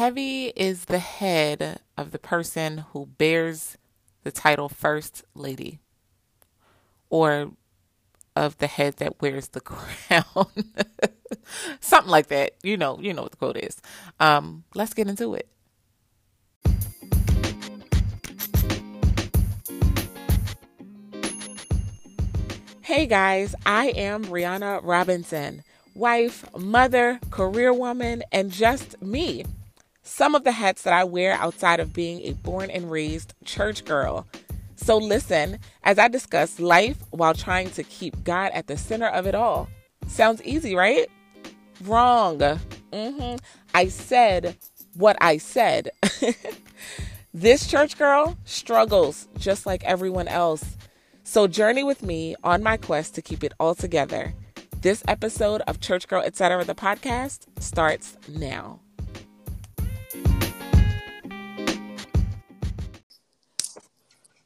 heavy is the head of the person who bears the title First Lady, or of the head that wears the crown. Something like that. You know, you know what the quote is. Um, let's get into it. Hey guys, I am Brianna Robinson, wife, mother, career woman, and just me. Some of the hats that I wear outside of being a born and raised church girl. So listen as I discuss life while trying to keep God at the center of it all. Sounds easy, right? Wrong. Mm-hmm. I said what I said. this church girl struggles just like everyone else. So, journey with me on my quest to keep it all together. This episode of Church Girl Etc. the podcast starts now.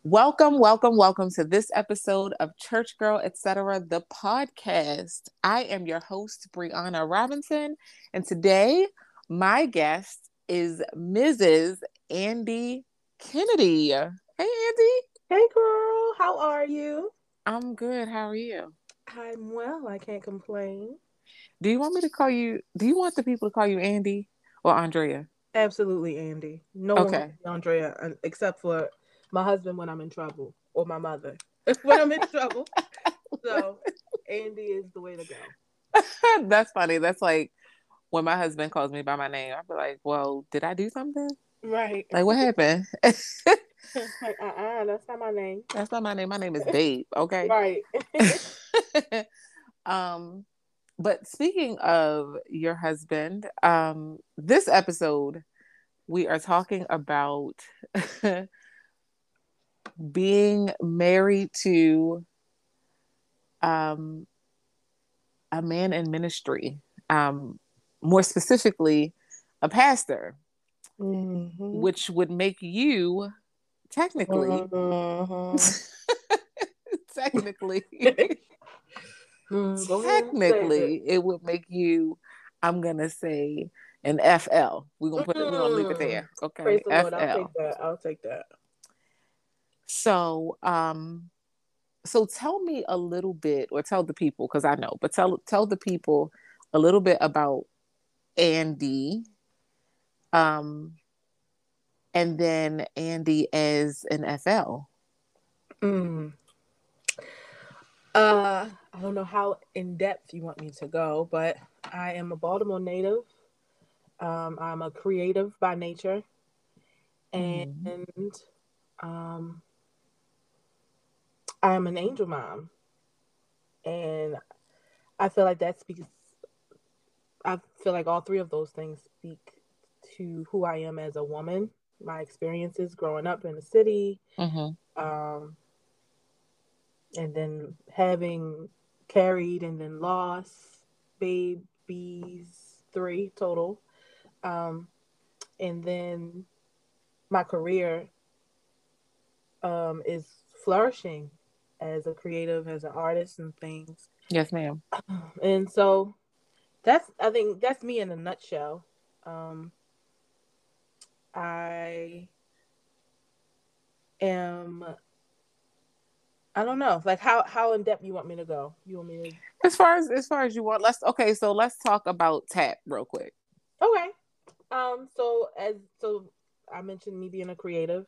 Welcome, welcome, welcome to this episode of Church Girl Etc. the podcast. I am your host, Brianna Robinson, and today my guest is Mrs. Andy Kennedy. Hey, Andy. Hey, girl. How are you? I'm good. How are you? I'm well. I can't complain. Do you want me to call you? Do you want the people to call you Andy or Andrea? Absolutely, Andy. No okay. one Andrea, except for my husband when I'm in trouble, or my mother when I'm in trouble. So, Andy is the way to go. That's funny. That's like when my husband calls me by my name. I'll be like, "Well, did I do something?" Right. Like, what happened? like, uh uh that's not my name. That's not my name. My name is Babe. Okay. right. um, but speaking of your husband, um, this episode we are talking about being married to um a man in ministry. Um, more specifically, a pastor, mm-hmm. which would make you technically, mm-hmm. technically, technically, it would make you. I'm gonna say an FL. We're gonna put it. We're gonna leave it there. Mm. Okay, FL. Lord, I'll take that. I'll take that. So, um, so tell me a little bit, or tell the people, because I know, but tell tell the people a little bit about Andy. Um, and then Andy as an FL? Mm. Uh, I don't know how in depth you want me to go, but I am a Baltimore native. Um, I'm a creative by nature, and mm. um, I'm an angel mom, and I feel like that speaks. I feel like all three of those things speak to who I am as a woman my experiences growing up in the city, mm-hmm. um, and then having carried and then lost babies, three total, um, and then my career um, is flourishing as a creative, as an artist, and things. Yes, ma'am. And so that's I think that's me in a nutshell. Um, I am I don't know. Like how how in depth you want me to go? You want me to As far as as far as you want. Let's okay, so let's talk about tap real quick. Okay. Um so as so I mentioned me being a creative.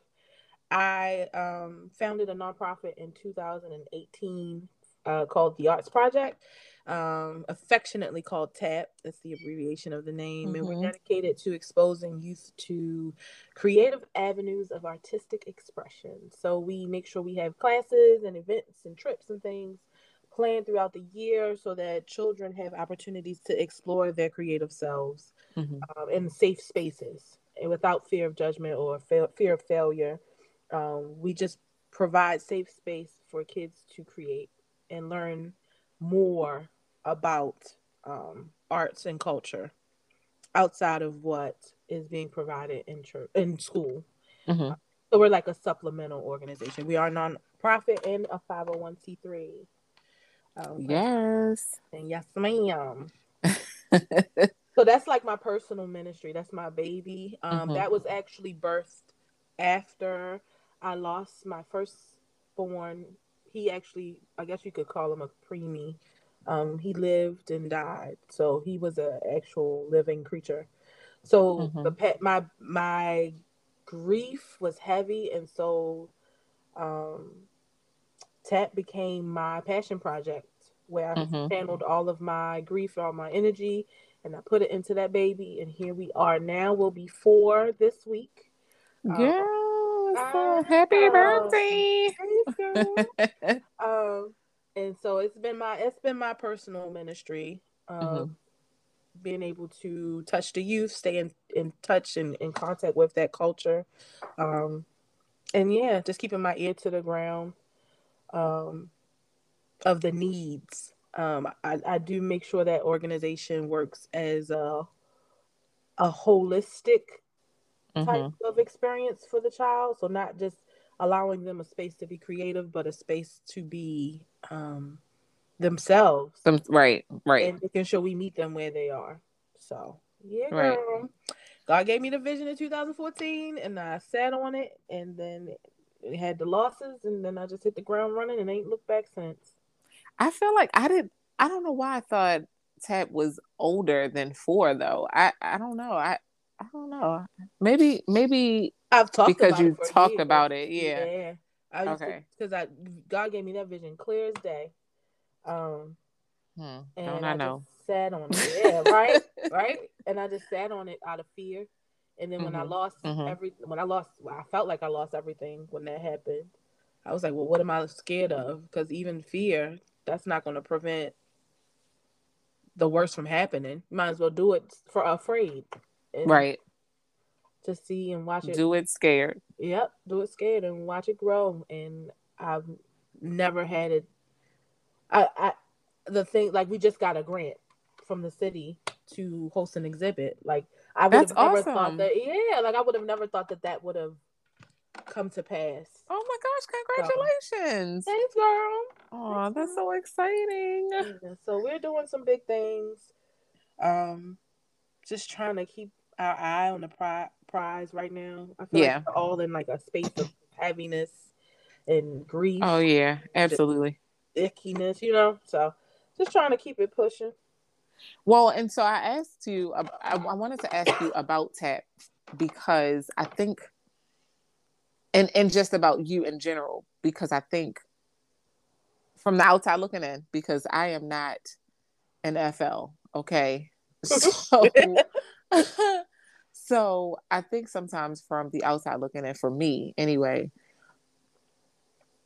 I um founded a nonprofit in 2018 uh, called the Arts Project um, affectionately called TAP. That's the abbreviation of the name. Mm-hmm. And we're mm-hmm. dedicated to exposing youth to creative avenues of artistic expression. So we make sure we have classes and events and trips and things planned throughout the year so that children have opportunities to explore their creative selves mm-hmm. um, in safe spaces and without fear of judgment or fa- fear of failure. Um, we just provide safe space for kids to create and learn more about um, arts and culture outside of what is being provided in church in school. Mm-hmm. So we're like a supplemental organization. We are non-profit and a 501c3. Um, yes. And yes, ma'am. So that's like my personal ministry. That's my baby. Um, mm-hmm. That was actually birthed after I lost my firstborn. He actually, I guess you could call him a preemie. Um, he lived and died, so he was an actual living creature. So mm-hmm. the pet, my my grief was heavy, and so um, TAP became my passion project, where I mm-hmm. channeled all of my grief, all my energy, and I put it into that baby. And here we are now. We'll be four this week. Girl, um, happy birthday! um, and so it's been my it's been my personal ministry. Um, mm-hmm being able to touch the youth, stay in, in touch and in contact with that culture. Um, and yeah, just keeping my ear to the ground um, of the needs. Um, I, I do make sure that organization works as a, a holistic type mm-hmm. of experience for the child. So not just allowing them a space to be creative, but a space to be um, themselves. Them, right, right. And making sure we meet them where they are. So yeah, girl. Right. God gave me the vision in 2014, and I sat on it, and then it had the losses, and then I just hit the ground running and ain't looked back since. I feel like I did. I don't know why I thought Tap was older than four, though. I I don't know. I I don't know. Maybe maybe I've talked because you talked years. about it. Yeah. Yeah. I okay. Because I God gave me that vision clear as day. Um, hmm. and don't I, I know. sat on it. Yeah, right, right. And I just sat on it out of fear. And then when mm-hmm. I lost mm-hmm. every, when I lost, I felt like I lost everything when that happened. I was like, well, what am I scared of? Because even fear, that's not going to prevent the worst from happening. Might as well do it for afraid. Right. To see and watch it. Do it scared. Yep. Do it scared and watch it grow. And I've never had it I, I the thing like we just got a grant from the city to host an exhibit. Like I would have never awesome. thought that. Yeah, like I would have never thought that that would have come to pass. Oh my gosh! Congratulations! So, thanks, girl. Oh, that's so exciting. So we're doing some big things. Um, just trying to keep our eye on the pri- prize right now. I feel yeah. like all in like a space of heaviness and grief. Oh yeah, absolutely ickiness, you know. So just trying to keep it pushing. Well, and so I asked you, I, I wanted to ask you about TAP because I think, and and just about you in general, because I think from the outside looking in, because I am not an FL, okay, so. so I think sometimes from the outside looking in, for me anyway,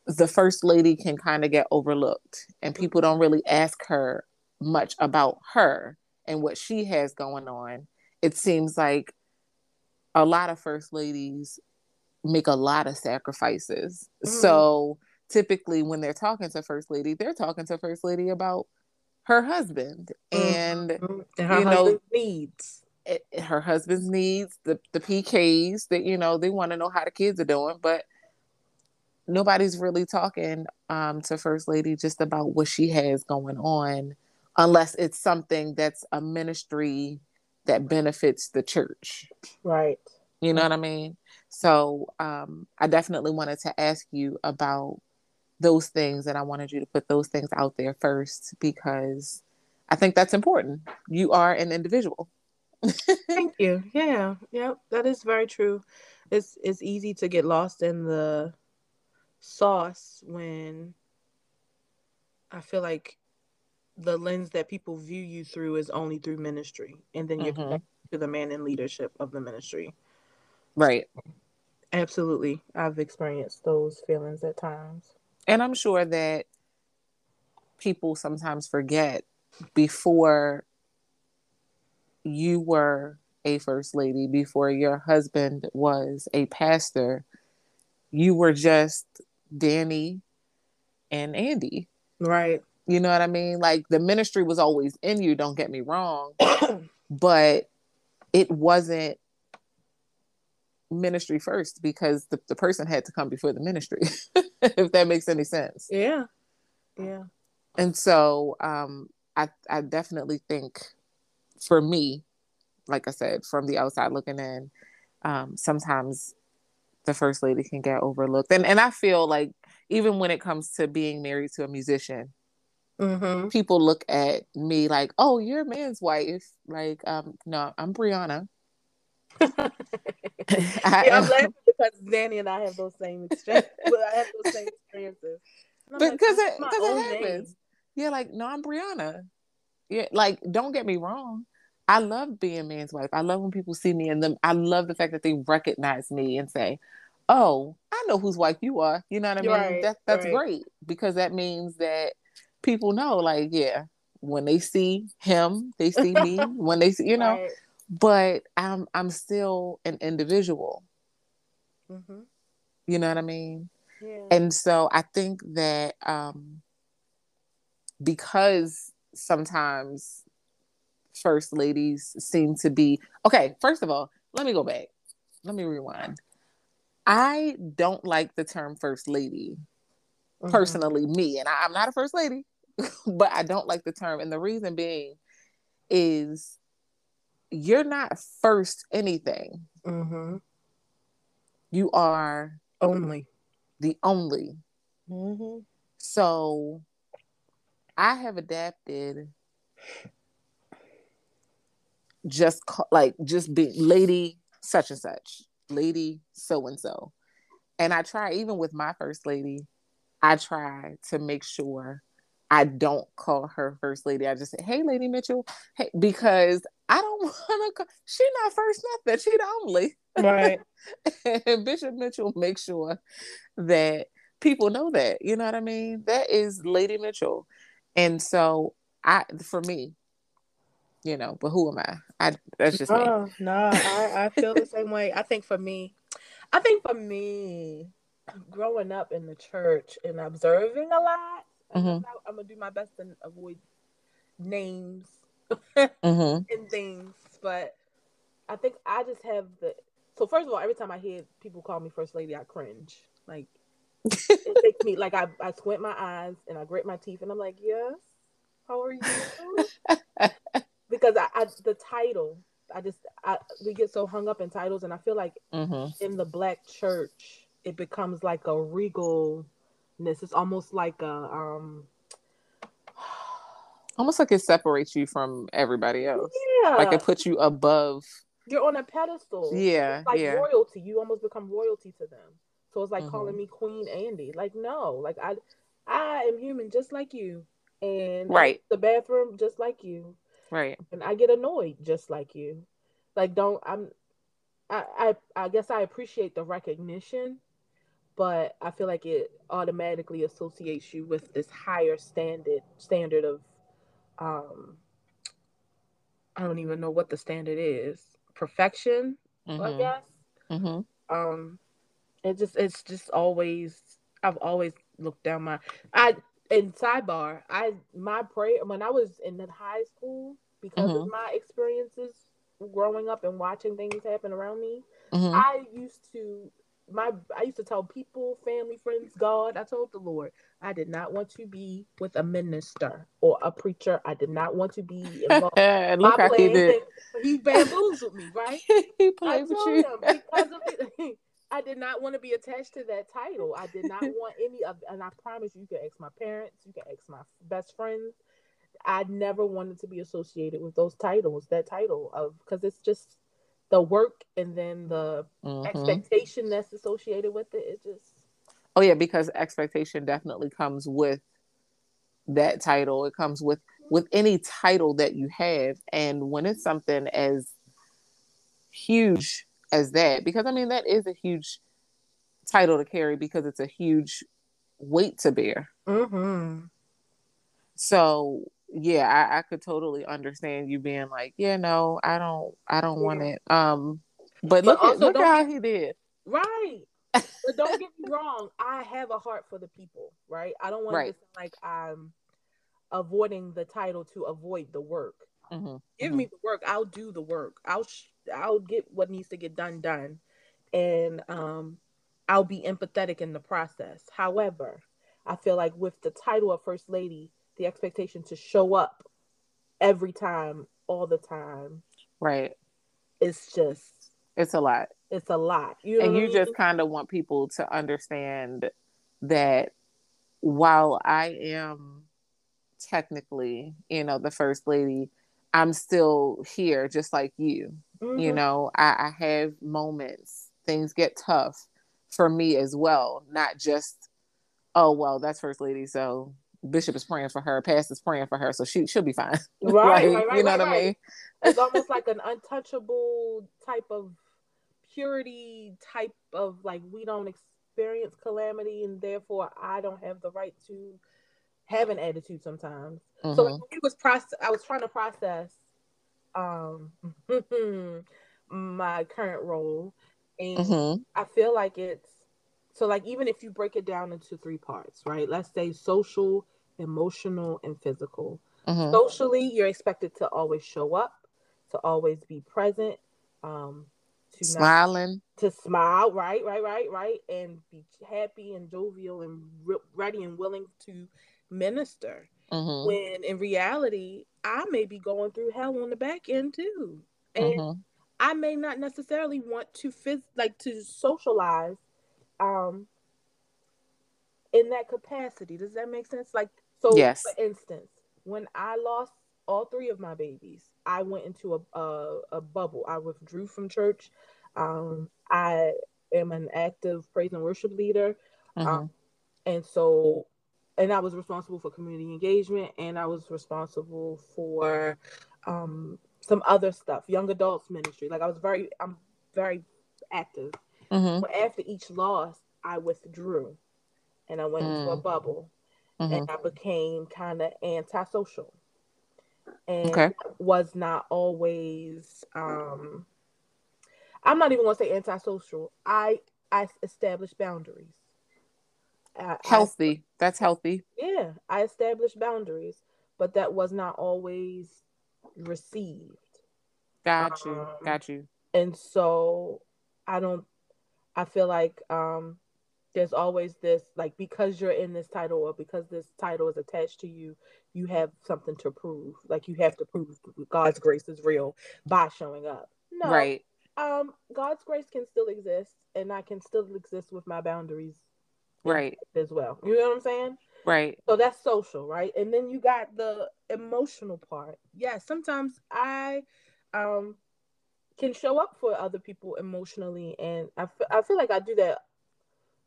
the first lady can kind of get overlooked and people don't really ask her much about her and what she has going on. It seems like a lot of first ladies make a lot of sacrifices. Mm. So typically when they're talking to first lady, they're talking to first lady about her husband mm. and, her you know needs. It, her husband's needs, the the PKs that you know they want to know how the kids are doing, but nobody's really talking um, to First Lady just about what she has going on, unless it's something that's a ministry that benefits the church. Right. You know what I mean? So um, I definitely wanted to ask you about those things, and I wanted you to put those things out there first because I think that's important. You are an individual. Thank you. Yeah, yeah, that is very true. It's it's easy to get lost in the sauce when I feel like the lens that people view you through is only through ministry, and then you're mm-hmm. connected to the man in leadership of the ministry. Right. Absolutely. I've experienced those feelings at times. And I'm sure that people sometimes forget before you were a first lady, before your husband was a pastor, you were just Danny and Andy. Right. You know what I mean? Like the ministry was always in you, don't get me wrong, but it wasn't ministry first because the, the person had to come before the ministry, if that makes any sense. Yeah. Yeah. And so um I I definitely think for me, like I said, from the outside looking in, um, sometimes the first lady can get overlooked. And and I feel like even when it comes to being married to a musician, mm-hmm. people look at me like, "Oh, you're a man's wife." Like, um, no, I'm Brianna. I, yeah, I'm laughing because Danny and I have those same experiences. I have those same experiences. Because like, it, it happens. Name. Yeah, like no, I'm Brianna. Yeah, like don't get me wrong. I love being man's wife. I love when people see me and them. I love the fact that they recognize me and say, "Oh, I know whose wife you are." You know what I mean? Right, that, that's right. great because that means that people know, like, yeah, when they see him, they see me. when they see, you know, right. but I'm I'm still an individual. Mm-hmm. You know what I mean? Yeah. And so I think that um, because sometimes first ladies seem to be okay. First of all, let me go back. Let me rewind. I don't like the term first lady. Mm-hmm. Personally, me, and I, I'm not a first lady, but I don't like the term. And the reason being is you're not first anything. Mm-hmm. You are only the only. Mm-hmm. So I have adapted just call, like just be lady such and such, lady so and so. And I try even with my first lady, I try to make sure I don't call her first lady. I just say, "Hey, Lady Mitchell," hey, because I don't want to. She not first nothing. She the only. Right. and Bishop Mitchell makes sure that people know that. You know what I mean? That is Lady Mitchell, and so I, for me, you know. But who am I? I that's just no, me. No, I, I feel the same way. I think for me, I think for me, growing up in the church and observing a lot, mm-hmm. I'm, gonna do my best to avoid names mm-hmm. and things. But I think I just have the. So first of all, every time I hear people call me first lady, I cringe. Like it makes me like I, I squint my eyes and I grit my teeth and I'm like, yes, how are you? because I, I, the title I just I, we get so hung up in titles and I feel like mm-hmm. in the black church it becomes like a regalness. It's almost like a um almost like it separates you from everybody else. Yeah. Like it puts you above you're on a pedestal. Yeah. It's like yeah. royalty. You almost become royalty to them. So it's like mm-hmm. calling me Queen Andy. Like no, like I I am human just like you. And right. the bathroom just like you. Right. And I get annoyed just like you. Like don't I'm I I, I guess I appreciate the recognition, but I feel like it automatically associates you with this higher standard standard of um I don't even know what the standard is. Perfection, mm-hmm. I guess. Mm-hmm. Um it just it's just always I've always looked down my I and sidebar, I my prayer when I was in high school because mm-hmm. of my experiences growing up and watching things happen around me. Mm-hmm. I used to my I used to tell people, family, friends, God. I told the Lord I did not want to be with a minister or a preacher. I did not want to be involved. Look how he did. He bamboozled me, right? he played with you because of it. I did not want to be attached to that title. I did not want any of, and I promise you, you can ask my parents, you can ask my best friends. I never wanted to be associated with those titles, that title of, because it's just the work and then the mm-hmm. expectation that's associated with it. It just. Oh yeah, because expectation definitely comes with that title. It comes with with any title that you have, and when it's something as huge as that because I mean that is a huge title to carry because it's a huge weight to bear. Mm-hmm. So yeah, I, I, could totally understand you being like, yeah, no, I don't, I don't yeah. want it. Um, but, but look, at, look how he did. Right. but don't get me wrong, I have a heart for the people, right? I don't want right. to sound like I'm avoiding the title to avoid the work. Mm-hmm. Give mm-hmm. me the work, I'll do the work. I'll sh- I'll get what needs to get done done, and um, I'll be empathetic in the process. However, I feel like with the title of first lady, the expectation to show up every time, all the time, right? it's just it's a lot. It's a lot. You know and you I mean? just kind of want people to understand that while I am technically, you know, the first lady, I'm still here just like you. Mm-hmm. You know, I, I have moments, things get tough for me as well, not just, oh, well, that's first lady. So Bishop is praying for her, Pastor's praying for her, so she she'll be fine. Right, right, right, You know right, what. I mean? It's almost like an untouchable type of purity type of like we don't experience calamity and therefore I don't have the right to have an attitude sometimes. Mm-hmm. So it was process I was trying to process um my current role and mm-hmm. I feel like it's so like even if you break it down into three parts, right? Let's say social, emotional, and physical. Mm-hmm. Socially, you're expected to always show up, to always be present, um, to smiling, not, to smile, right, right, right, right, and be happy and jovial and re- ready and willing to minister. Mm-hmm. When in reality, I may be going through hell on the back end too, and mm-hmm. I may not necessarily want to phys- like to socialize, um, in that capacity. Does that make sense? Like, so yes. for instance, when I lost all three of my babies, I went into a a, a bubble. I withdrew from church. Um, I am an active praise and worship leader, mm-hmm. um, and so and I was responsible for community engagement, and I was responsible for um, some other stuff, young adults ministry. Like I was very, I'm very active. Mm-hmm. But after each loss, I withdrew, and I went mm. into a mm. bubble, mm-hmm. and I became kind of antisocial and okay. was not always um I'm not even gonna say antisocial. I I established boundaries. I, healthy. I, That's healthy. Yeah, I established boundaries, but that was not always received. Got you. Um, Got you. And so I don't I feel like um there's always this like because you're in this title or because this title is attached to you you have something to prove like you have to prove god's grace is real by showing up no right um god's grace can still exist and i can still exist with my boundaries right as well you know what i'm saying right so that's social right and then you got the emotional part yes yeah, sometimes i um can show up for other people emotionally and I, f- I feel like i do that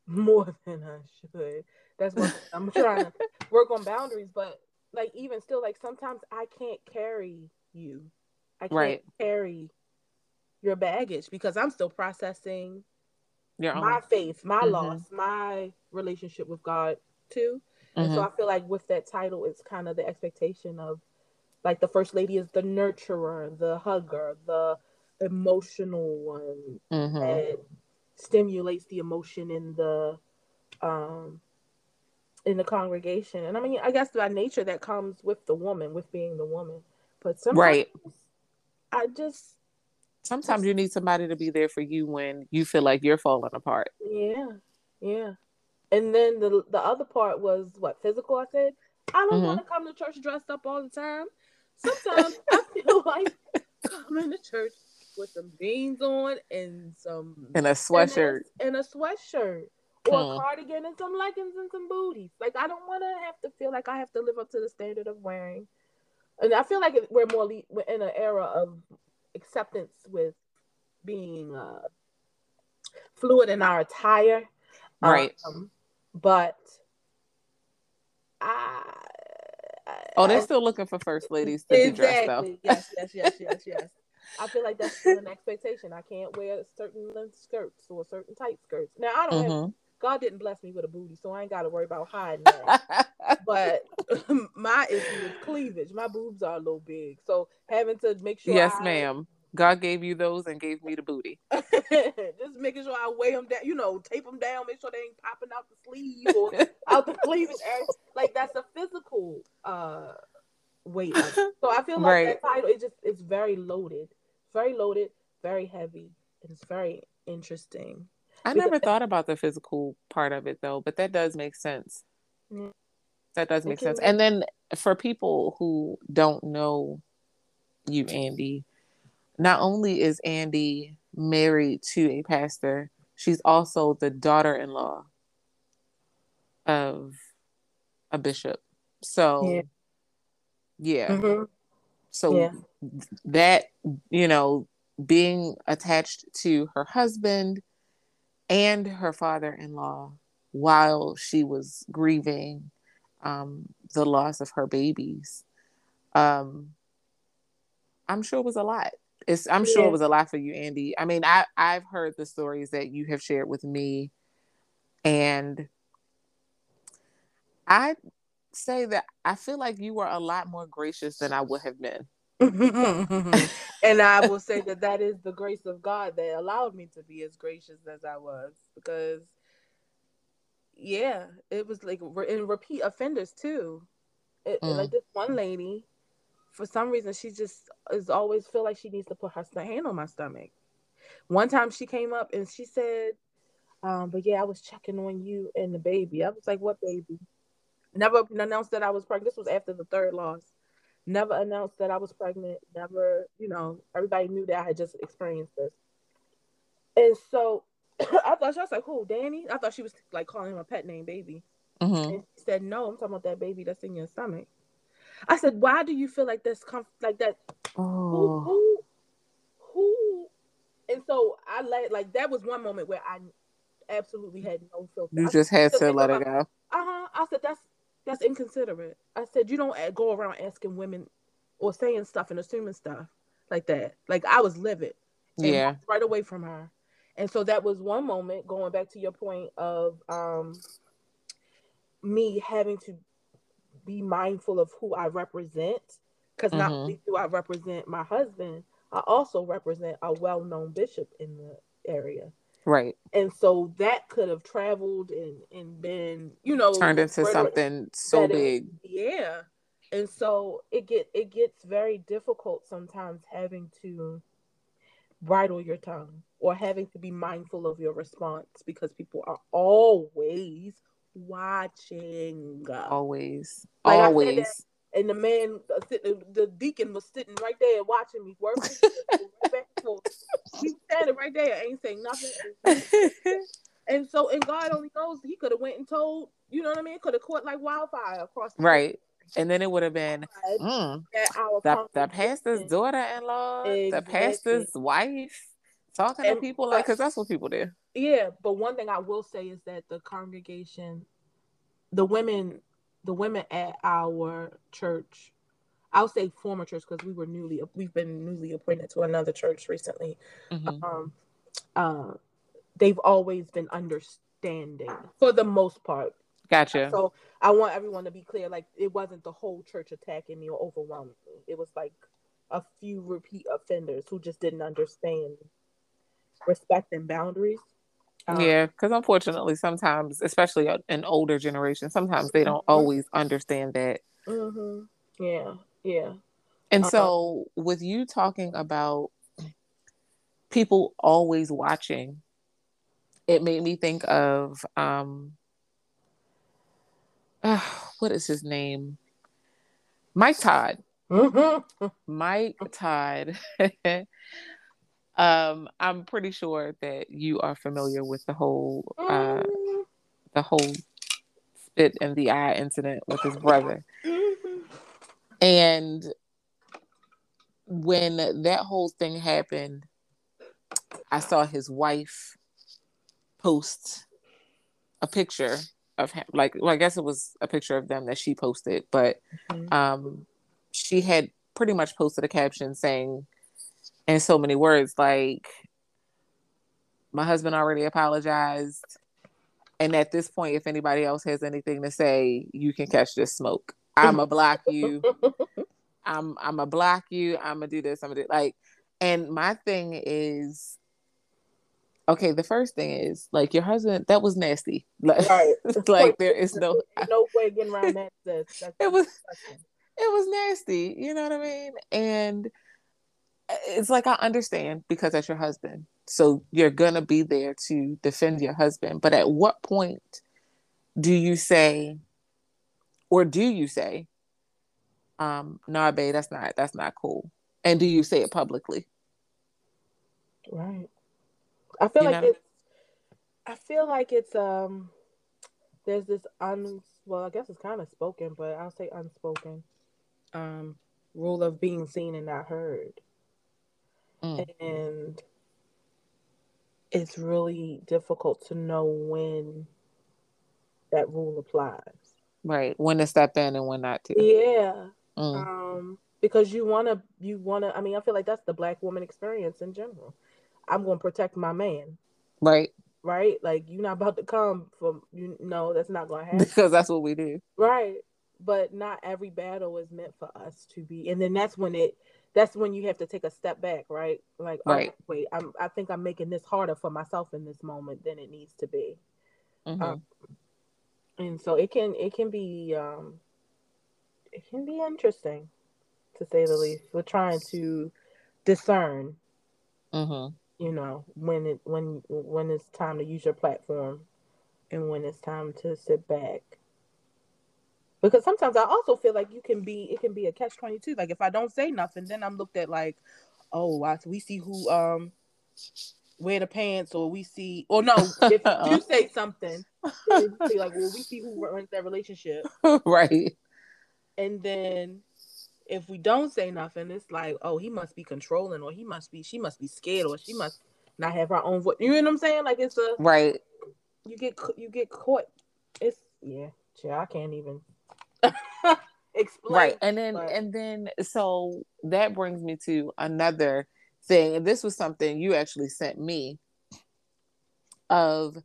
more than I should. That's what I'm trying to work on boundaries. But like even still, like sometimes I can't carry you. I can't right. carry your baggage because I'm still processing your my faith, my mm-hmm. loss, my relationship with God too. And mm-hmm. so I feel like with that title, it's kind of the expectation of like the first lady is the nurturer, the hugger, the emotional one, mm-hmm. and stimulates the emotion in the um in the congregation. And I mean, I guess by nature that comes with the woman, with being the woman. But sometimes right. I just sometimes you need somebody to be there for you when you feel like you're falling apart. Yeah. Yeah. And then the the other part was what physical I said. I don't mm-hmm. want to come to church dressed up all the time. Sometimes I feel like coming to church with some jeans on and some and a sweatshirt and a, and a sweatshirt or hmm. a cardigan and some leggings and some booties. Like I don't want to have to feel like I have to live up to the standard of wearing. And I feel like we're more le- we're in an era of acceptance with being uh, fluid in our attire, right? Um, but I. Oh, they're still looking for first ladies to exactly. be dressed though. yes, yes, yes, yes, yes. I feel like that's still an expectation. I can't wear certain length skirts or certain tight skirts. Now I don't mm-hmm. have God didn't bless me with a booty, so I ain't got to worry about hiding that. but my issue is cleavage. My boobs are a little big, so having to make sure. Yes, I, ma'am. God gave you those and gave me the booty. Just making sure I weigh them down, you know, tape them down, make sure they ain't popping out the sleeve or out the cleavage area. Like that's a physical uh weight. So I feel like right. that title it just it's very loaded, very loaded, very heavy, and it's very interesting. I never thought about the physical part of it though, but that does make sense. That does make sense. And then for people who don't know you, Andy, not only is Andy married to a pastor, she's also the daughter-in-law of a bishop. So yeah. yeah. Mm-hmm. So yeah. that, you know, being attached to her husband and her father-in-law while she was grieving um, the loss of her babies. Um, I'm sure it was a lot. It's I'm sure yeah. it was a lot for you, Andy. I mean, I I've heard the stories that you have shared with me, and I say that I feel like you were a lot more gracious than I would have been. and I will say that that is the grace of God that allowed me to be as gracious as I was because yeah, it was like in repeat offenders too. It, mm. Like this one lady, for some reason, she just is always feel like she needs to put her hand on my stomach. One time she came up and she said, um, "But yeah, I was checking on you and the baby." I was like, "What baby?" Never announced that I was pregnant. This was after the third loss. Never announced that I was pregnant. Never, you know, everybody knew that I had just experienced this. And so I thought she was like, "Who, Danny?" I thought she was like calling him a pet name, baby. Mm-hmm. And she said, "No, I'm talking about that baby that's in your stomach." I said, "Why do you feel like this? Comf- like that? Oh. Who, who, who?" And so I let like that was one moment where I absolutely had no filter. You just had to let it go. Uh huh. I said that's that's inconsiderate. I said you don't go around asking women or saying stuff and assuming stuff like that. Like I was livid. yeah. Right away from her. And so that was one moment going back to your point of um, me having to be mindful of who I represent. Because mm-hmm. not only do I represent my husband, I also represent a well known bishop in the area. Right. And so that could have traveled and, and been, you know, turned into something so big. yeah. And so it get it gets very difficult sometimes having to bridle your tongue or having to be mindful of your response because people are always watching. Always. Like always. And the man, uh, the deacon was sitting right there watching me work. he standing right there, ain't saying nothing. and so, and God only knows he could have went and told, you know what I mean? Could have caught like wildfire across. right and then it would have been mm, the, the pastor's daughter-in-law, exactly. the pastor's wife, talking and, to people like because that's what people do. Yeah, but one thing I will say is that the congregation, the women, the women at our church, I'll say former church because we were newly we've been newly appointed to another church recently. Mm-hmm. Um, uh, they've always been understanding for the most part. Gotcha. So I want everyone to be clear. Like it wasn't the whole church attacking me or overwhelming me. It was like a few repeat offenders who just didn't understand respect and boundaries. Um, yeah, because unfortunately, sometimes, especially an older generation, sometimes they don't always understand that. Mm-hmm. Yeah, yeah. And uh-huh. so, with you talking about people always watching, it made me think of um, uh, what is his name? Mike Todd. Mm-hmm. Mike Todd. um, I'm pretty sure that you are familiar with the whole uh, the whole spit in the eye incident with his brother. Mm-hmm. And when that whole thing happened, I saw his wife post a picture of him like well, i guess it was a picture of them that she posted but mm-hmm. um she had pretty much posted a caption saying in so many words like my husband already apologized and at this point if anybody else has anything to say you can catch this smoke i'm a block you i'm i'm a block you i'm gonna do this i'm gonna do like and my thing is okay, the first thing is like your husband that was nasty. Like, right. like there is no no way getting around that. It was it was nasty. You know what I mean? And it's like I understand because that's your husband, so you're gonna be there to defend your husband. But at what point do you say, or do you say, um, "Nah, babe, that's not that's not cool," and do you say it publicly? Right. I feel You like know? it's. I feel like it's um. There's this un well, I guess it's kind of spoken, but I'll say unspoken. Um, rule of being seen and not heard, Mm. and it's really difficult to know when that rule applies. Right. When to step in and when not to. Yeah. Mm. Um, because you wanna, you wanna. I mean, I feel like that's the black woman experience in general. I'm gonna protect my man, Right. right? Like you're not about to come from you. know, that's not gonna happen. Because that's what we do. Right. But not every battle is meant for us to be. And then that's when it that's when you have to take a step back, right? Like, oh, Right. wait, I'm I think I'm making this harder for myself in this moment than it needs to be. Mhm. Um, And so it can it can be um it can be interesting to say the least. We're trying to discern, Mhm. you know, when it when when it's time to use your platform and when it's time to sit back. Because sometimes I also feel like you can be it can be a catch twenty two. Like if I don't say nothing, then I'm looked at like, oh, I, we see who um wear the pants, or we see, or no, if you say something, say like, well, we see who runs that relationship, right. and then if we don't say nothing, it's like, oh, he must be controlling, or he must be, she must be scared, or she must not have her own voice. You know what I'm saying? Like it's a Right. you get you get caught. It's yeah, yeah. I can't even explain. right and then but- and then so that brings me to another thing and this was something you actually sent me of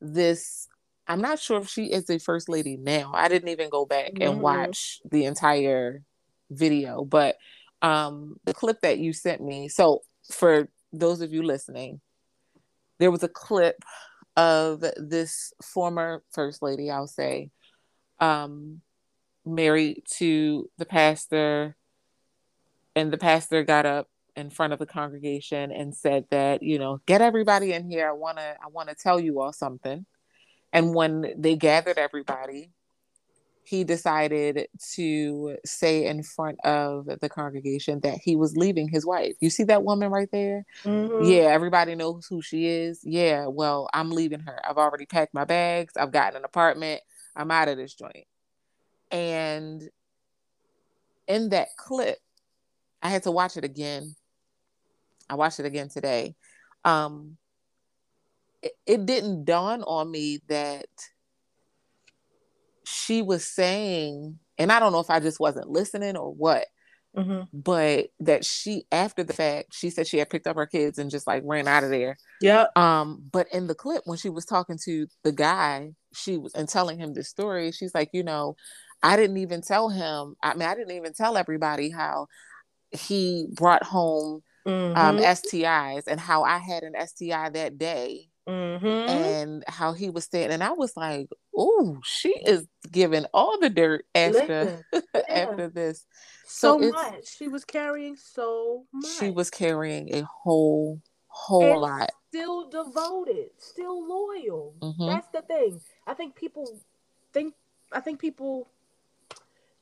this i'm not sure if she is a first lady now i didn't even go back Mhm. and watch the entire video but um the clip that you sent me so for those of you listening there was a clip of this former first lady i'll say um married to the pastor and the pastor got up in front of the congregation and said that you know get everybody in here. I want to i want to tell you all something. And when they gathered everybody he decided to say in front of the congregation that he was leaving his wife. You see that woman right there? Mhm. yeah everybody knows who she is. Yeah well i'm leaving her. I've already packed my bags. I've got an apartment. I'm out of this joint and in that clip i had to watch it again i watched it again today um it, it didn't dawn on me that she was saying and i don't know if i just wasn't listening or what Mhm. but that she after the fact she said she had picked up her kids and just like ran out of there Yeah. um but in the clip when she was talking to the guy she was and telling him this story she's like you know i didn't even tell him i mean i didn't even tell everybody how he brought home um Mhm. stis and how i had an sti that day Mhm. and how he was staying and i was like oh she is giving all the dirt after Listen, yeah. after this so, so much. She was carrying so much. she was carrying a whole whole and lot still devoted, still loyal. Mhm. That's the thing. I think people think. I think people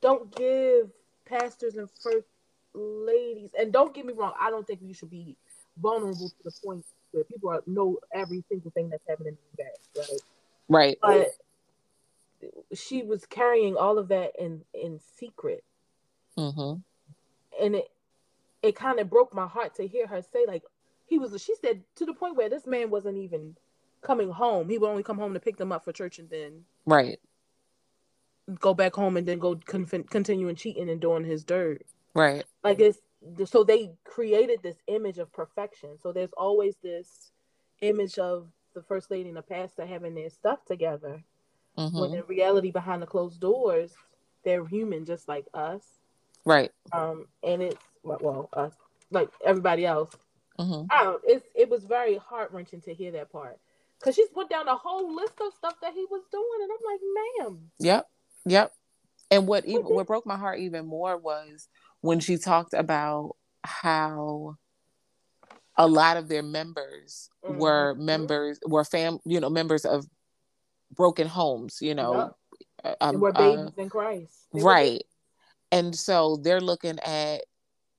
don't give pastors and first ladies. And don't get me wrong. I don't think you should be vulnerable to the point where people are, know every single thing that's happening in back, right? right But she was carrying all of that in in secret. hmm and it it kind of broke my heart to hear her say like he was she said to the point where this man wasn't even coming home he would only come home to pick them up for church and then right go back home and then go con- continuing cheating and doing his dirt. Right. Like it's so they created this image of perfection. So there's always this image of the first lady and the pastor having their stuff together. Hmm when in reality behind the closed doors they're human just like us. Right. Um and it's well, us like everybody else. Hmm I don't. It's it was very heart wrenching to hear that part. Because she's put down a whole list of stuff that he was doing, and I'm like, ma'am, Yep. Yep. And what even what broke my heart even more was when she talked about how a lot of their members were Mhm. members were fam you know members of broken homes you know uh, and um, we're uh, babies in Christ, They right. and so they're looking at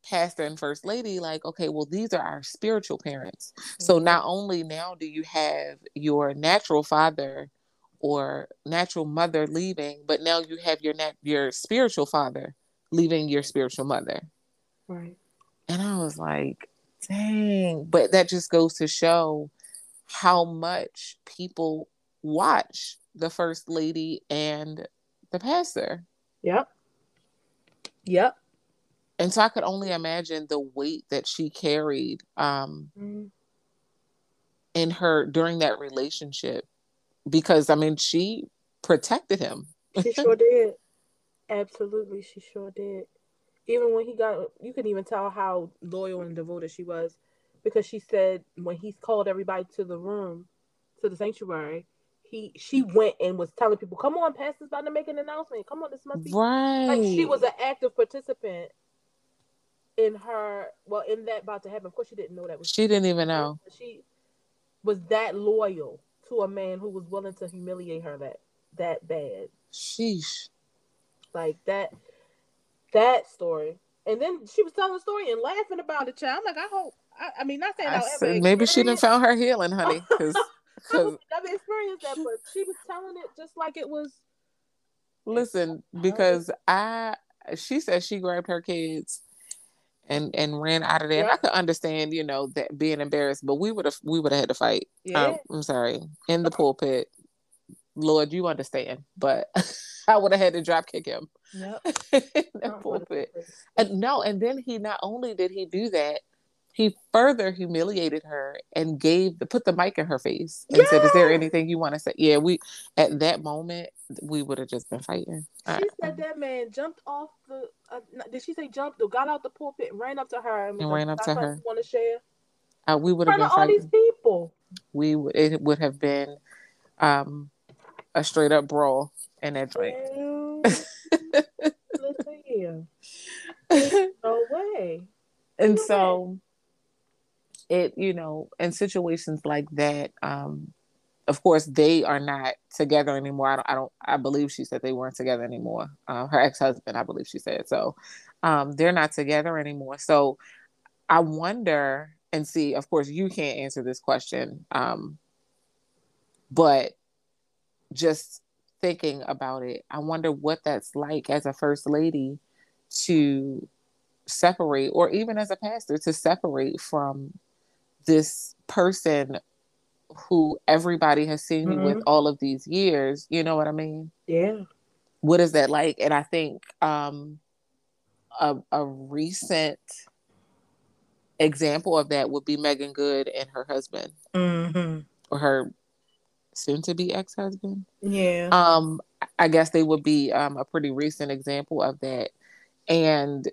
pastor and first lady like okay well these are our spiritual parents. Mm-hmm. so not only now do you have your natural father or natural mother leaving but now you have your nat- your spiritual father leaving your spiritual mother. Right. And i was like dang. But that just goes to show how much people watch the first lady and the pastor. Yep. Yep. And so I could only imagine the weight that she carried um, mm-hmm. in her during that relationship, because I mean she protected him. she sure did. Absolutely, she sure did. Even when he got, you can even tell how loyal and devoted she was, because she said when he called everybody to the room, to the sanctuary, he she went and was telling people, "Come on, pastor's about to make an announcement. Come on, this must be right." Like she was an active participant in her well in that about to happen. Of course, she didn't know that was. She didn't even know. She was that loyal to a man who was willing to humiliate her that that bad. Sheesh. Like that that story. And then she was telling the story and laughing about it, child. I'm like, I hope. I, I mean, not saying I said, maybe she didn't found her healing, honey. Because I've experienced that, but she was telling it just like it was. Listen, because I, she said she grabbed her kids and and ran out of there. I could understand, you know, that being embarrassed, but we would have we would have had to fight. Yeah. Um, I'm sorry, in the pulpit. Lord, you understand, but I would have had to drop kick him. Yep. in the pulpit. And no, and then he not only did he do that, he further humiliated her and gave the put the mic in her face and said, "Is there anything you want to say?" Yeah, we at that moment we would have just been fighting. She I, said that man jumped off the. Uh, did she say jumped or got out the pulpit and ran up to her and, and ran up to her? Want to share? Uh, we would have been all these people. We would. It would have been um, a straight up brawl in that joint. Listen here. No way. And no so. Way it you know in situations like that um of course they are not together anymore. I don't i, don't, I believe she said they weren't together anymore. Uh, her ex-husband i believe she said so. Um they're not together anymore. So i wonder and see of course you can't answer this question um but just thinking about it i wonder what that's like as a first lady to separate or even as a pastor to separate from this person who everybody has seen mm-hmm. you with all of these years. You know what I mean? Yeah. What is that like? And I think um, a, a recent example of that would be Meagan Good and her husband, mm-hmm. or her soon-to-be ex-husband. Yeah. Um, I guess they would be um, a pretty recent example of that, and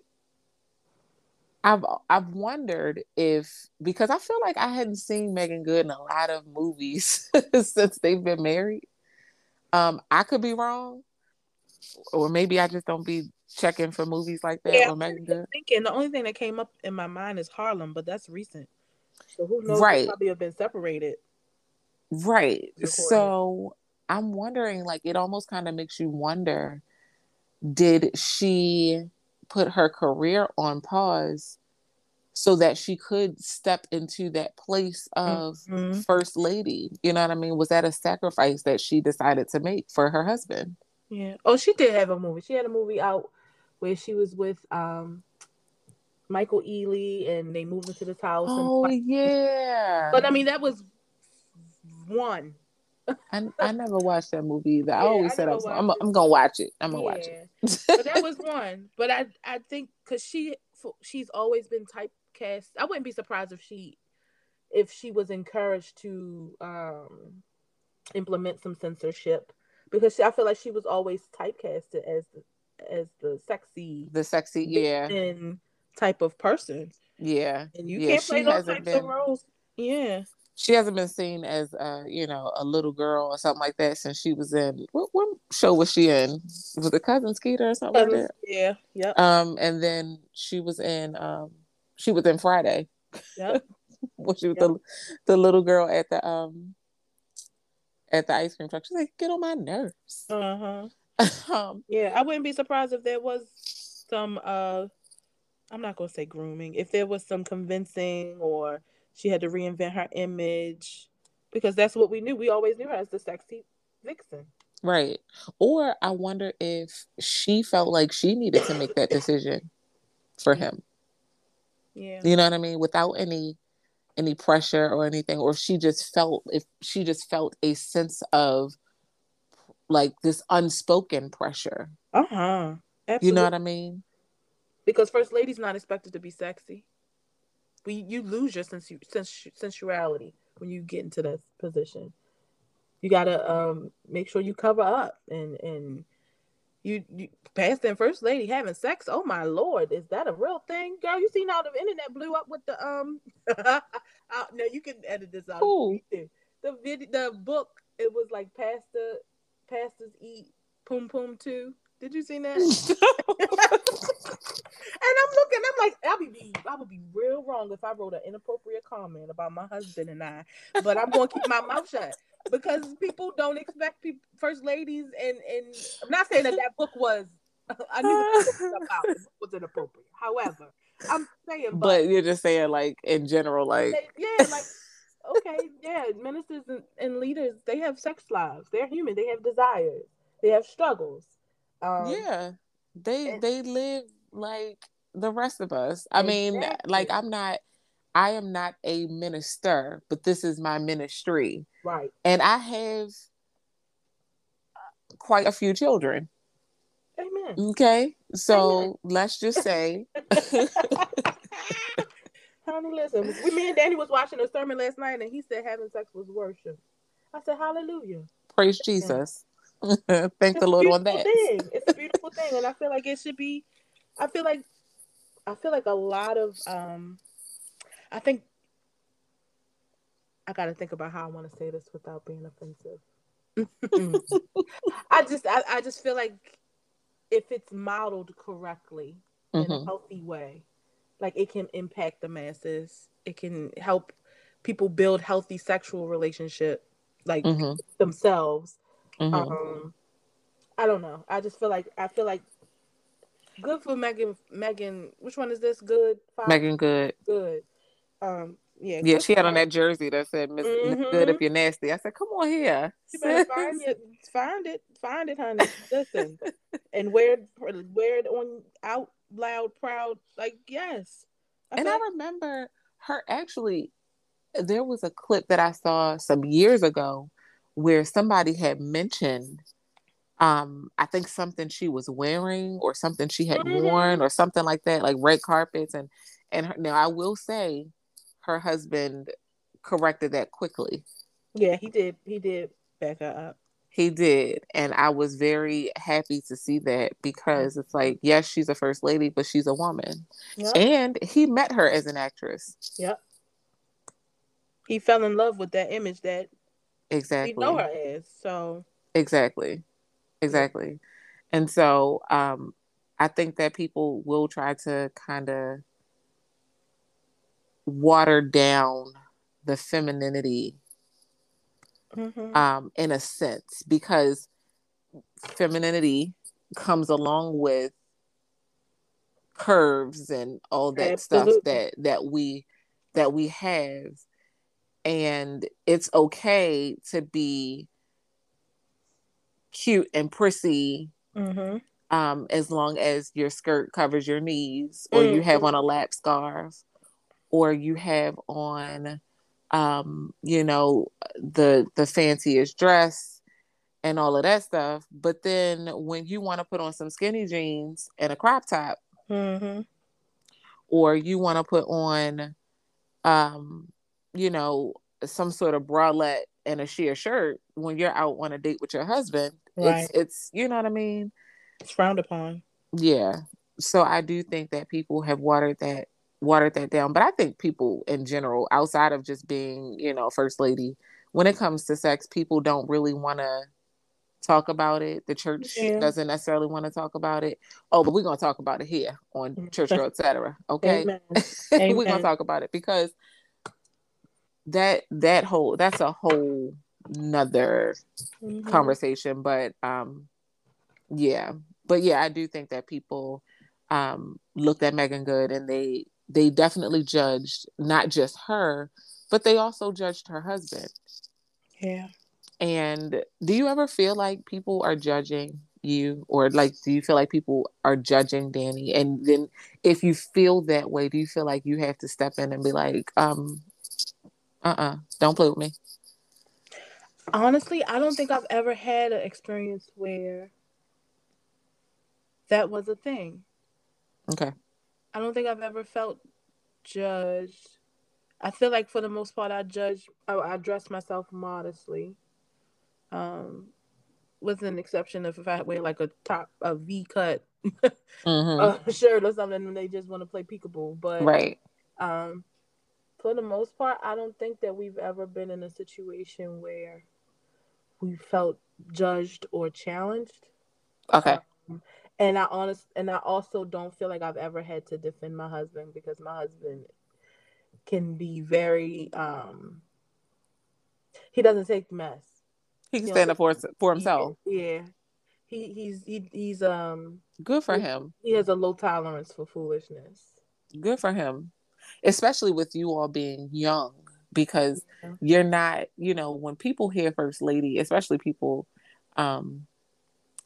I've I've wondered if because I feel like I hadn't seen Meagan Good in a lot of movies since they've been married. Um, I could be wrong, or maybe I just don't be checking for movies like that. Yeah, or Meagan Good. Thinking the only thing that came up in my mind is Harlem, but that's recent. So who knows? Right. Probably have been separated. Right. So I'm wondering, like, it almost kind of makes you wonder: Did she? Put her career on pause so that she could step into that place of mm-hmm. first lady. You know what I mean? Was that a sacrifice that she decided to make for her husband? Yeah. Oh, she did have a movie. She had a movie out where she was with um Michael Ealy and they moved into this house. Oh yeah. But I mean that was one. I, I never watched that movie either. Yeah, I always I said I was, I'm, I'm gonna watch it. I'm gonna yeah. watch it. but that was one. But I I think because she she's always been typecast. I wouldn't be surprised if she if she was encouraged to um implement some censorship because she, I feel like she was always typecasted as the as the sexy the sexy yeah type of person. Yeah, and you yeah, can't play those types been... of roles. Yeah, she hasn't been seen as uh you know a little girl or something like that since she was in what, what show was she in? Was it cousin skeeter or something like that? Yeah yeah um and then she was in um she was in friday. Yep. When she was yep. the, the little girl at the um at the ice cream truck. She's like get on my nerves. Uh-huh. Um, yeah i wouldn't be surprised if there was some uh I'm not gonna say grooming. If there was some convincing or she had to reinvent her image, because that's what we knew. We always knew her as the sexy vixen. Right. Or I wonder if she felt like she needed to make that decision for him. Yeah. You know what I mean? Without any any pressure or anything, or if she just felt if she just felt a sense of like this unspoken pressure. Uh-huh. You know what I mean? Because first lady's not expected to be sexy. We you lose your sensu- sens- sensuality when you get into that position. You gotta um make sure you cover up and and you, you past and first lady having sex. Oh my lord, is that a real thing, girl? You seen how the internet blew up with the um? uh, no, you can edit this out. Ooh. The video, the book. It was like pastor, pastors eat poom poom too. Did you see that? and I'm looking, I'm like, I would be, I would be real wrong if I wrote an inappropriate comment about my husband and I. But I'm going to keep my mouth shut because people don't expect people, first ladies, and and I'm not saying that that book was. I knew what was about. The book was inappropriate. However, I'm saying, but, But you're just saying like in general, like yeah, like okay, yeah, ministers and, and leaders, they have sex lives. They're human. They have desires. They have struggles. Um, yeah, they they live like the rest of us. I mean, like I'm not, I am not a minister, but this is my ministry, right. and I have quite a few children. Amen. Okay, so let's just say, Honey, listen. We, me and Danny was watching a sermon last night, and he said having sex was worship. I said, Hallelujah. praise Jesus. Thank the Lord on that. Thing. It's a beautiful thing, and I feel like it should be. I feel like, I feel like a lot of. um I think. I got to think about how I want to say this without being offensive. I just, I, I just feel like if it's modeled correctly in a Mhm. healthy way, like it can impact the masses. It can help people build healthy sexual relationship, like Mhm. themselves. Mhm. Um, I don't know. I just feel like I feel like good for Megan. Megan, which one is this? Good. Fox? Meagan Good. Good. Um, yeah. Yeah, she had on that jersey that said Miss Miss Good if you're nasty. I said, come on here. Find it, find it, find it, honey. Listen, and wear it, wear it on out loud, proud. Like yes. I and I remember her actually. There was a clip that I saw some years ago where somebody had mentioned, um, I think something she was wearing or something she had Mhm. worn or something like that, like red carpets. And and her, now I will say, her husband corrected that quickly. yeah, he did. He did back her up. He did. And I was very happy to see that because it's like, yes, she's a first lady, but she's a woman. Yep. And he met her as an actress. Yep. He fell in love with that image that Exactly. we know her as. So Exactly. Exactly. And so um I think that people will try to kind of water down the femininity mhm. um in a sense because femininity comes along with curves and all that stuff that that we that we have and it's okay to be cute and prissy Mhm. um as long as your skirt covers your knees or you have Mhm. on a lap scarf or you have on um you know the the fanciest dress and all of that stuff but then when you want to put on some skinny jeans and a crop top Mhm. or you want to put on um you know some sort of bralette and a sheer shirt when you're out on a date with your husband Right. it's it's you know what i mean? It's frowned upon. yeah. So i do think that people have watered that watered that down. But i think people in general outside of just being you know first lady when it comes to sex people don't really want to talk about it. The church Yeah. doesn't necessarily want to talk about it. Oh but we're going to talk about it here on mm-hmm. church girl etc okay? We're gonna talk about it because that that whole that's a whole nother Mhm. conversation but um yeah but yeah i do think that people um, looked at Meagan Good and they they definitely judged not just her, but they also judged her husband. Yeah. And do you ever feel like people are judging you or like do you feel like people are judging Danny? And then if you feel that way, do you feel like you have to step in and be like, um, uh-uh, don't play with me? Honestly, I don't think I've ever had an experience where that was a thing. Okay. I don't think I've ever felt judged. I feel like for the most part, I judge. I, I dress myself modestly, um, with an exception of if I wear like a top a V cut mm-hmm. shirt or something, and they just want to play peekaboo. But right, um, for the most part, I don't think that we've ever been in a situation where we felt judged or challenged. Okay. Um, and I honest and I also don't feel like I've ever had to defend my husband because my husband can be very um he doesn't take the mess. He can stand up for for himself. He, yeah. He he's he, he's um good for him. He has a low tolerance for foolishness. Good for him. Especially with you all being young because you're not, you know, when people hear first lady, especially people um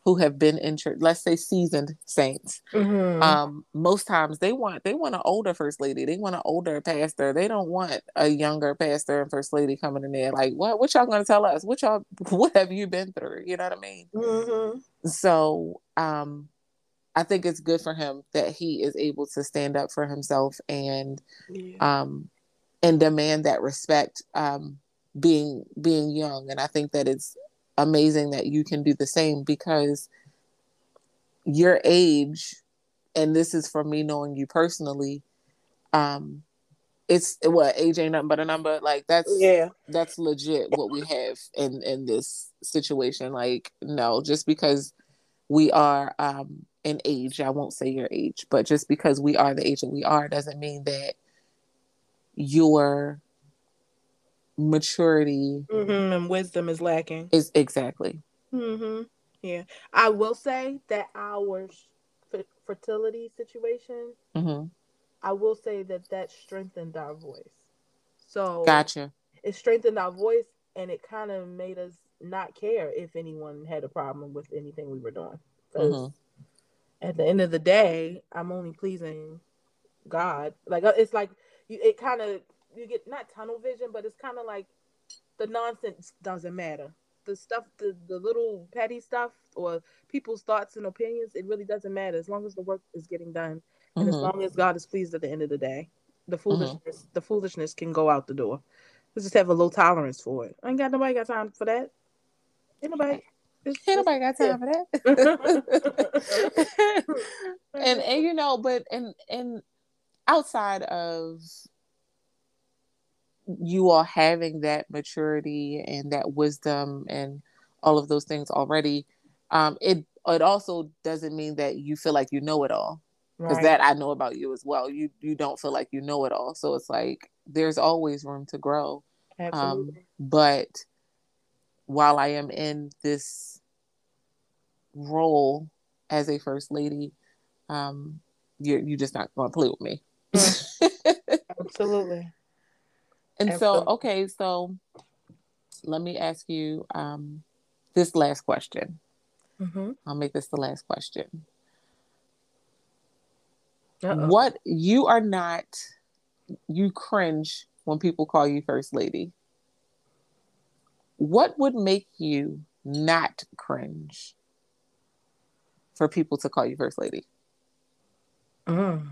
who have been in church, let's say seasoned saints. Mm-hmm. Um, most times they want they want an older first lady, they want an older pastor. They don't want a younger pastor and first lady coming in there like, what what y'all gonna tell us? What y'all what have you been through? You know what I mean? Mm-hmm. So um I think it's good for him that he is able to stand up for himself and yeah. um and demand that respect um being being young. And I think that it's amazing that you can do the same because your age and this is from me knowing you personally um it's what age ain't nothing but a number? Like that's yeah. that's legit what we have in in this situation. Like no just because we are um in age i won't say your age but just because we are the age that we are doesn't mean that your maturity mm-hmm, and wisdom is lacking. Is exactly. Mm-hmm. Yeah, I will say that our f- fertility situation, mm-hmm. I will say that that strengthened our voice. So gotcha. It strengthened our voice, and it kind of made us not care if anyone had a problem with anything we were doing. Because mm-hmm. at the end of the day, I'm only pleasing God. Like uh, it's like you, it kind of you get not tunnel vision, but it's kind of like the nonsense doesn't matter. The stuff, the, the little petty stuff, or people's thoughts and opinions, it really doesn't matter as long as the work is getting done, and mm-hmm. as long as God is pleased at the end of the day. The mm-hmm. foolishness, mm-hmm. the foolishness can go out the door. We just have a low tolerance for it. I ain't got nobody got time for that. Ain't nobody. Ain't nobody got time for that. and and you know, but and and outside of you all having that maturity and that wisdom and all of those things already, um, it it also doesn't mean that you feel like you know it all. Because right. that I know about you as well. You you don't feel like you know it all. So it's like there's always room to grow. Absolutely. Um, but while I am in this role as a first lady, um, you're you're just not going to play with me. Absolutely. And so, okay, so let me ask you um, this last question. Mm-hmm. I'll make this the last question. Uh-oh. What you are not, you cringe when people call you first lady. What would make you not cringe for people to call you first lady? Mm.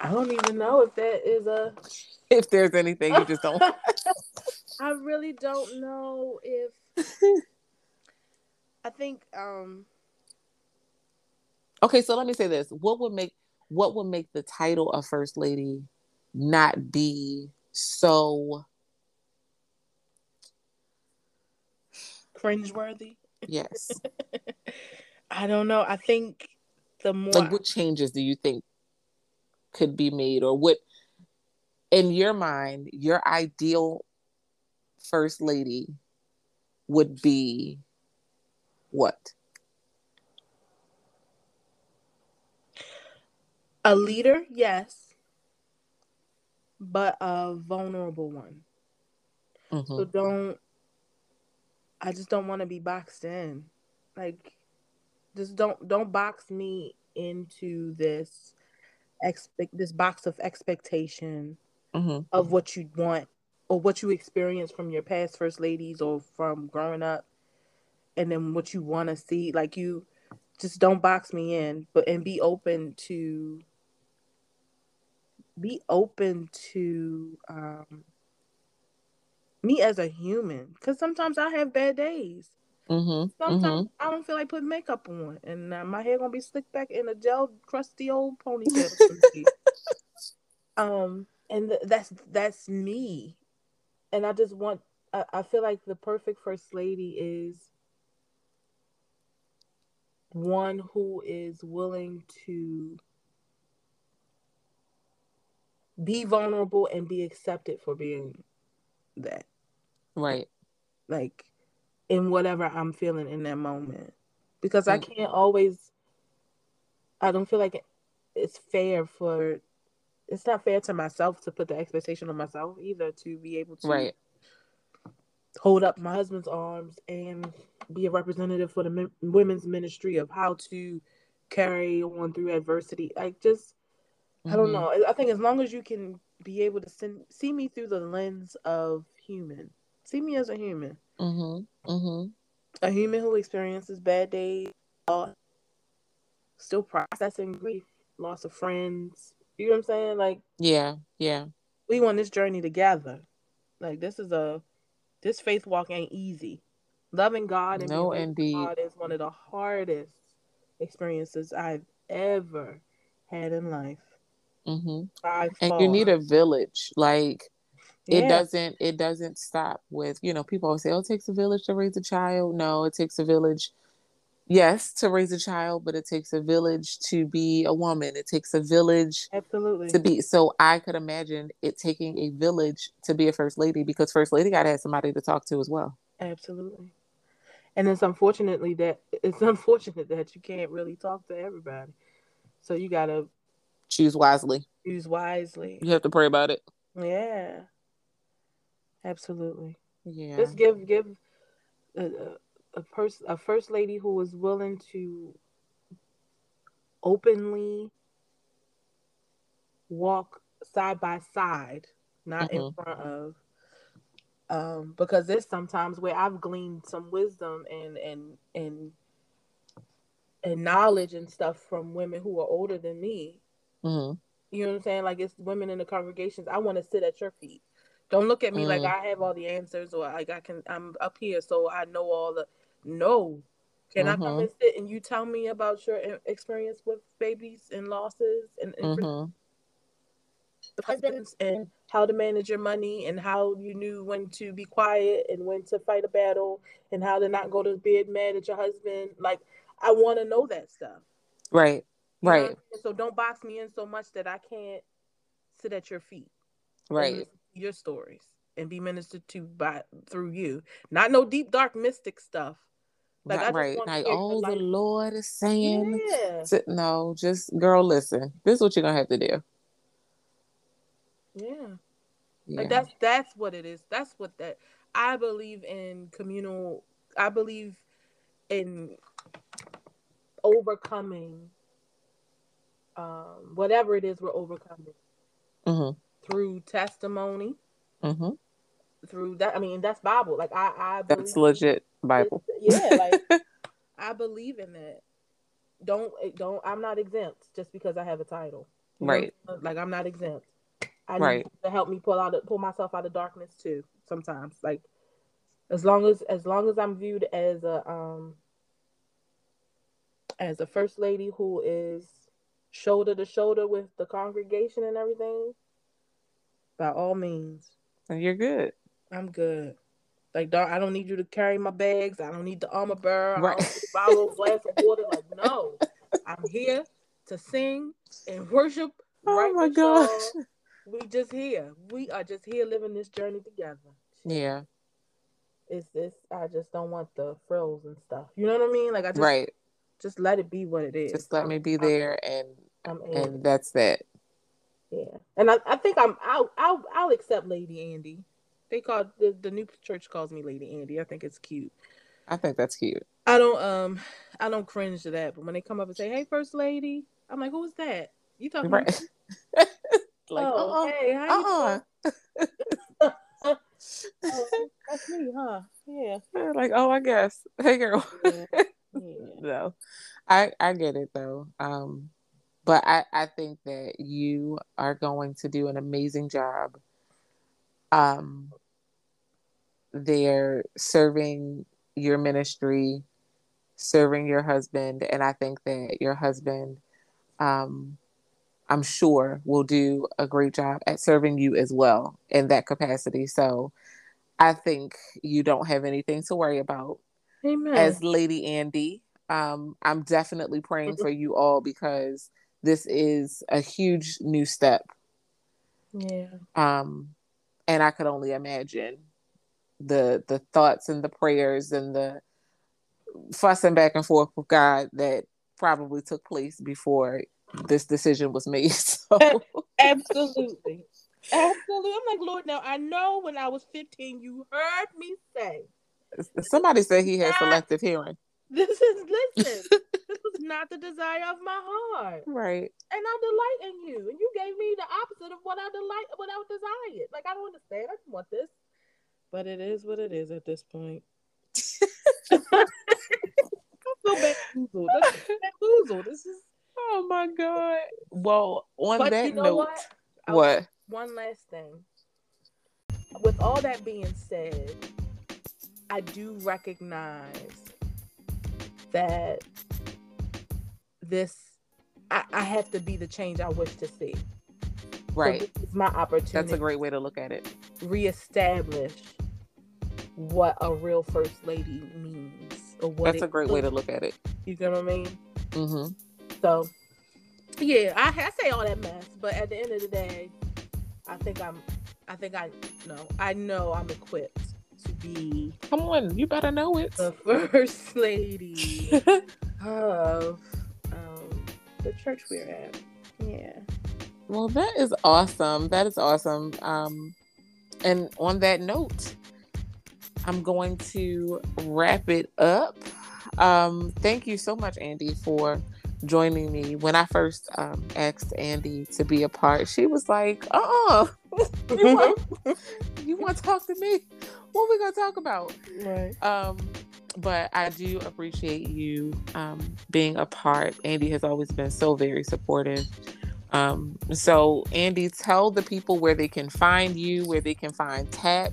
I don't even know if that is a. If there's anything you just don't. I really don't know if. I think. um Okay, so let me say this: what would make what would make the title of first lady not be so cringeworthy? Yes. I don't know. I think the more like what changes do you think could be made or what in your mind your ideal first lady would be what? A leader, yes, but a vulnerable one. Mm-hmm. So don't. I just don't want to be boxed in. Like, just don't don't box me into this expect this box of expectation mm-hmm. of what you want or what you experienced from your past first ladies or from growing up and then what you want to see like you just don't box me in but and be open to be open to um me as a human because sometimes i have bad days mm-hmm. sometimes mm-hmm. i don't feel like putting makeup on and uh, my hair gonna be slicked back in a gel crusty old ponytail um and th- that's that's me and i just want I, I feel like the perfect first lady is one who is willing to be vulnerable and be accepted for being that. Right. Like in whatever I'm feeling in that moment. Because. I can't always I don't feel like it's fair for it's not fair to myself to put the expectation on myself either to be able to right. hold up my husband's arms and be a representative for the women's ministry of how to carry on through adversity. Like just mm-hmm. I don't mm-hmm. know. I think as long as you can be able to send, see me through the lens of human, see me as a human, mm-hmm. Mm-hmm. a human who experiences bad days, uh, still processing grief, loss of friends, you know what I'm saying? Like, yeah, yeah. We on this journey together. Like, this is a this faith walk ain't easy. Loving God and no, indeed, God is one of the hardest experiences I've ever had in life. Mm-hmm. And you need a village. Like, yeah. it doesn't it doesn't stop with you know people always say, "Oh, it takes a village to raise a child." No, it takes a village yes to raise a child but it takes a village to be a woman it takes a village absolutely to be so i could imagine it taking a village to be a first lady because first lady got to have somebody to talk to as well absolutely and it's unfortunately that it's unfortunate that you can't really talk to everybody so you got to choose wisely choose wisely you have to pray about it yeah absolutely yeah just give give uh, a person a first lady who was willing to openly walk side by side, not mm-hmm. in front of. Um, because there's sometimes where I've gleaned some wisdom and and and and knowledge and stuff from women who are older than me. Mm-hmm. You know what I'm saying? Like it's women in the congregations. I want to sit at your feet. Don't look at me mm. like I have all the answers or like I can. I'm up here, so I know all the. No. Can mm-hmm. I come and mm-hmm. sit and you tell me about your experience with babies and losses and, and mm-hmm. husbands and how to manage your money and how you knew when to be quiet and when to fight a battle and how to not go to bed mad at your husband? Like, I want to know that stuff. Right. You right. So don't box me in so much that I can't sit at your feet. Right. Your stories and be ministered to by through you. Not no deep dark mystic stuff like, Not right. Like, oh, the Lord is saying, yeah. to, no, just girl, listen. This is what you're gonna have to do. Yeah. yeah. Like that's that's what it is. That's what that I believe in communal. I believe in overcoming um, whatever it is we're overcoming mm-hmm. through testimony. Mm-hmm. Through that, I mean, that's Bible. Like I, I that's legit Bible. Yeah, like I believe in that. Don't don't. I'm not exempt just because I have a title. Right. Know? Like I'm not exempt. I need right. to help me pull out pull myself out of darkness too. Sometimes, like as long as as long as I'm viewed as a um as a first lady who is shoulder to shoulder with the congregation and everything, by all means. And you're good. I'm good. Like, dog, I don't need you to carry my bags. I don't need the armor bearer. Right. I don't need to bottle a glass of water. Like, no, I'm here to sing and worship. Oh right my gosh. We just here. We are just here living this journey together. Yeah. It's this. I just don't want the frills and stuff. You know what I mean? Like I just right. Just let it be what it is. Just let me be there, and I'm and that's that. Yeah, and I, I think I'm I'll I'll I'll accept Lady Andy. They call the the new church calls me Lady Andy. I think it's cute. I think that's cute. I don't um I don't cringe to that, but when they come up and say, "Hey, First Lady," I'm like, "Who is that? You talking right. about?" like, oh, uh-uh. hey, how uh-uh. oh, that's me, huh? Yeah. Like, oh, I guess. Hey, girl. Yeah. Yeah. no, I I get it though. Um, but I I think that you are going to do an amazing job. Um, they're serving your ministry, serving your husband, and I think that your husband, um, I'm sure, will do a great job at serving you as well in that capacity. So I think you don't have anything to worry about. Amen. As Lady Andy, um, I'm definitely praying for you all because this is a huge new step. Yeah. Um, and I could only imagine the the thoughts and the prayers and the fussing back and forth with God that probably took place before this decision was made. So absolutely. Absolutely. I'm like, Lord, now I know when I was 15, you heard me say. Somebody said he had selective hearing. This is listen. this was not the desire of my heart. Right. And I delight in you. And you gave me the opposite of what I delight what I desired. Like I don't understand. I don't want this. But it is what it is at this point. I feel bamboozled. This is Oh my god. Well, on but that you know note, what? what? One last thing. With all that being said, I do recognize that this I, I have to be the change I wish to see. Right. So is my opportunity. That's a great way to look at it. Reestablish what a real first lady means. Or what That's a great way to look at it. You get what I mean? Mm-hmm. So, yeah, I, I say all that mess, but at the end of the day, I think I'm, I think I know, I know I'm equipped to be. Come on, you better know it. The first lady of um, the church we're at. Yeah. Well, that is awesome. That is awesome. Um, and on that note, I'm going to wrap it up. Um, thank you so much, Andy, for joining me. When I first um, asked Andy to be a part, she was like, "Uh, you, want, you want to talk to me? What we gonna talk about?" Right. Um, but I do appreciate you um, being a part. Andy has always been so very supportive. Um, so, Andy, tell the people where they can find you, where they can find Tap,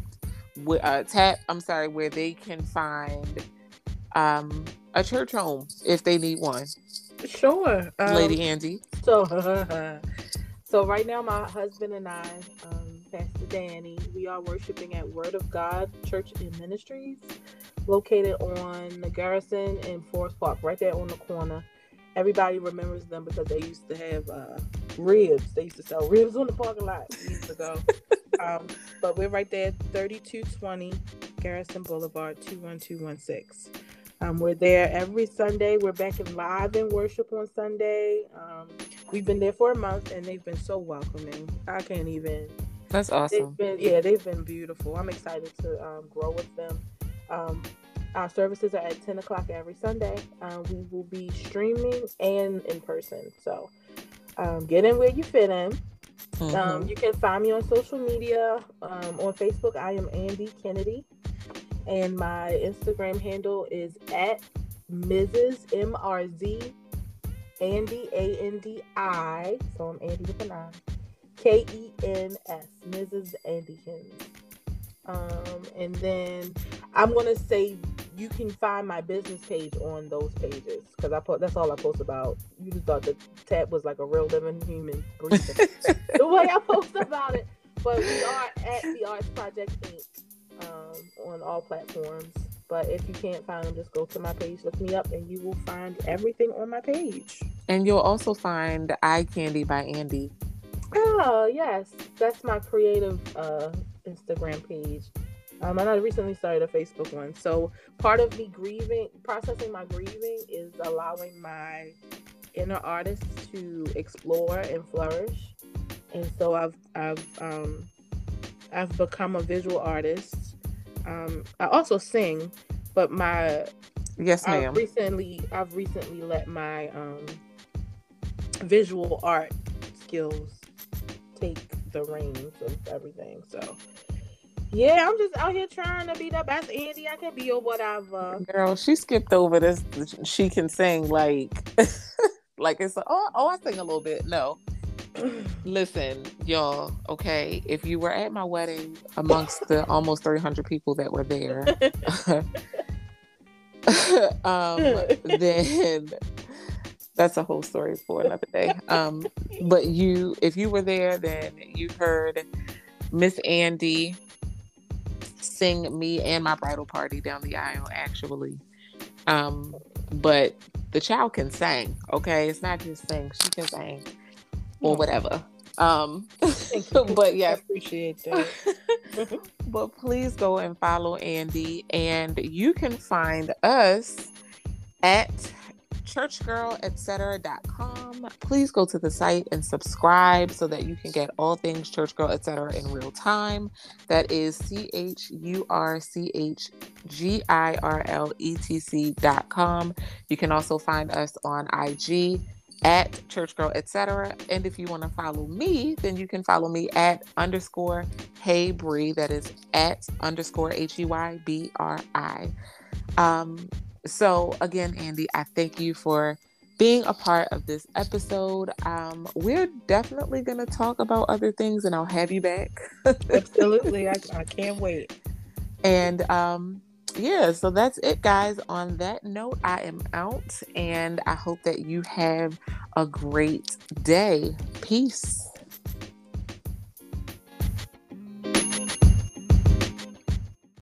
uh, Tap. I'm sorry, where they can find um, a church home if they need one. Sure, um, Lady Andy. So, so right now, my husband and I, um, Pastor Danny, we are worshiping at Word of God Church and Ministries, located on the Garrison and Forest Park, right there on the corner. Everybody remembers them because they used to have uh, ribs. They used to sell ribs on the parking lot years ago. um, but we're right there, 3220 Garrison Boulevard, 21216. Um, we're there every Sunday. We're back in live in worship on Sunday. Um, we've been there for a month and they've been so welcoming. I can't even. That's awesome. They've been, yeah, they've been beautiful. I'm excited to um, grow with them. Um, our services are at 10 o'clock every Sunday. Uh, we will be streaming and in person. So um, get in where you fit in. Mm-hmm. Um, you can find me on social media. Um, on Facebook, I am Andy Kennedy. And my Instagram handle is at Mrs. MRZ Andy A N D I. So I'm Andy with an I. K E N S. Mrs. Andykins. Um, and then I'm gonna say you can find my business page on those pages because I put that's all I post about. You just thought the tab was like a real living human breathing the way I post about it. But we are at the Arts Project Inc. Um, on all platforms. But if you can't find them, just go to my page, look me up, and you will find everything on my page. And you'll also find Eye Candy by Andy. Oh yes, that's my creative uh, Instagram page. Um, and I recently started a Facebook one. So part of me grieving, processing my grieving, is allowing my inner artist to explore and flourish. And so I've I've um, I've become a visual artist. Um, I also sing, but my yes, ma'am. I've recently I've recently let my um, visual art skills take the reins of everything. So yeah, I'm just out here trying to be the best Andy I can be or whatever. Girl, she skipped over this. She can sing like, like it's oh oh I sing a little bit. No, listen, y'all. Okay, if you were at my wedding amongst the almost 300 people that were there, um, then that's a whole story for another day. Um, but you, if you were there, then you heard Miss Andy sing me and my bridal party down the aisle, actually. Um, but the child can sing, okay? It's not just sing, she can sing or whatever. Um, but yeah, I appreciate that. but please go and follow Andy, and you can find us at churchgirl.etc.com. Please go to the site and subscribe so that you can get all things Church Girl Etc. in real time. That is C H U R C H G I R L E T C.com. You can also find us on IG at Church Girl Etc. And if you want to follow me, then you can follow me at underscore Hey Bri. That is at underscore H E Y B R I. Um, so, again, Andy, I thank you for being a part of this episode. Um, we're definitely going to talk about other things, and I'll have you back. Absolutely. I, I can't wait. And um, yeah, so that's it, guys. On that note, I am out, and I hope that you have a great day. Peace.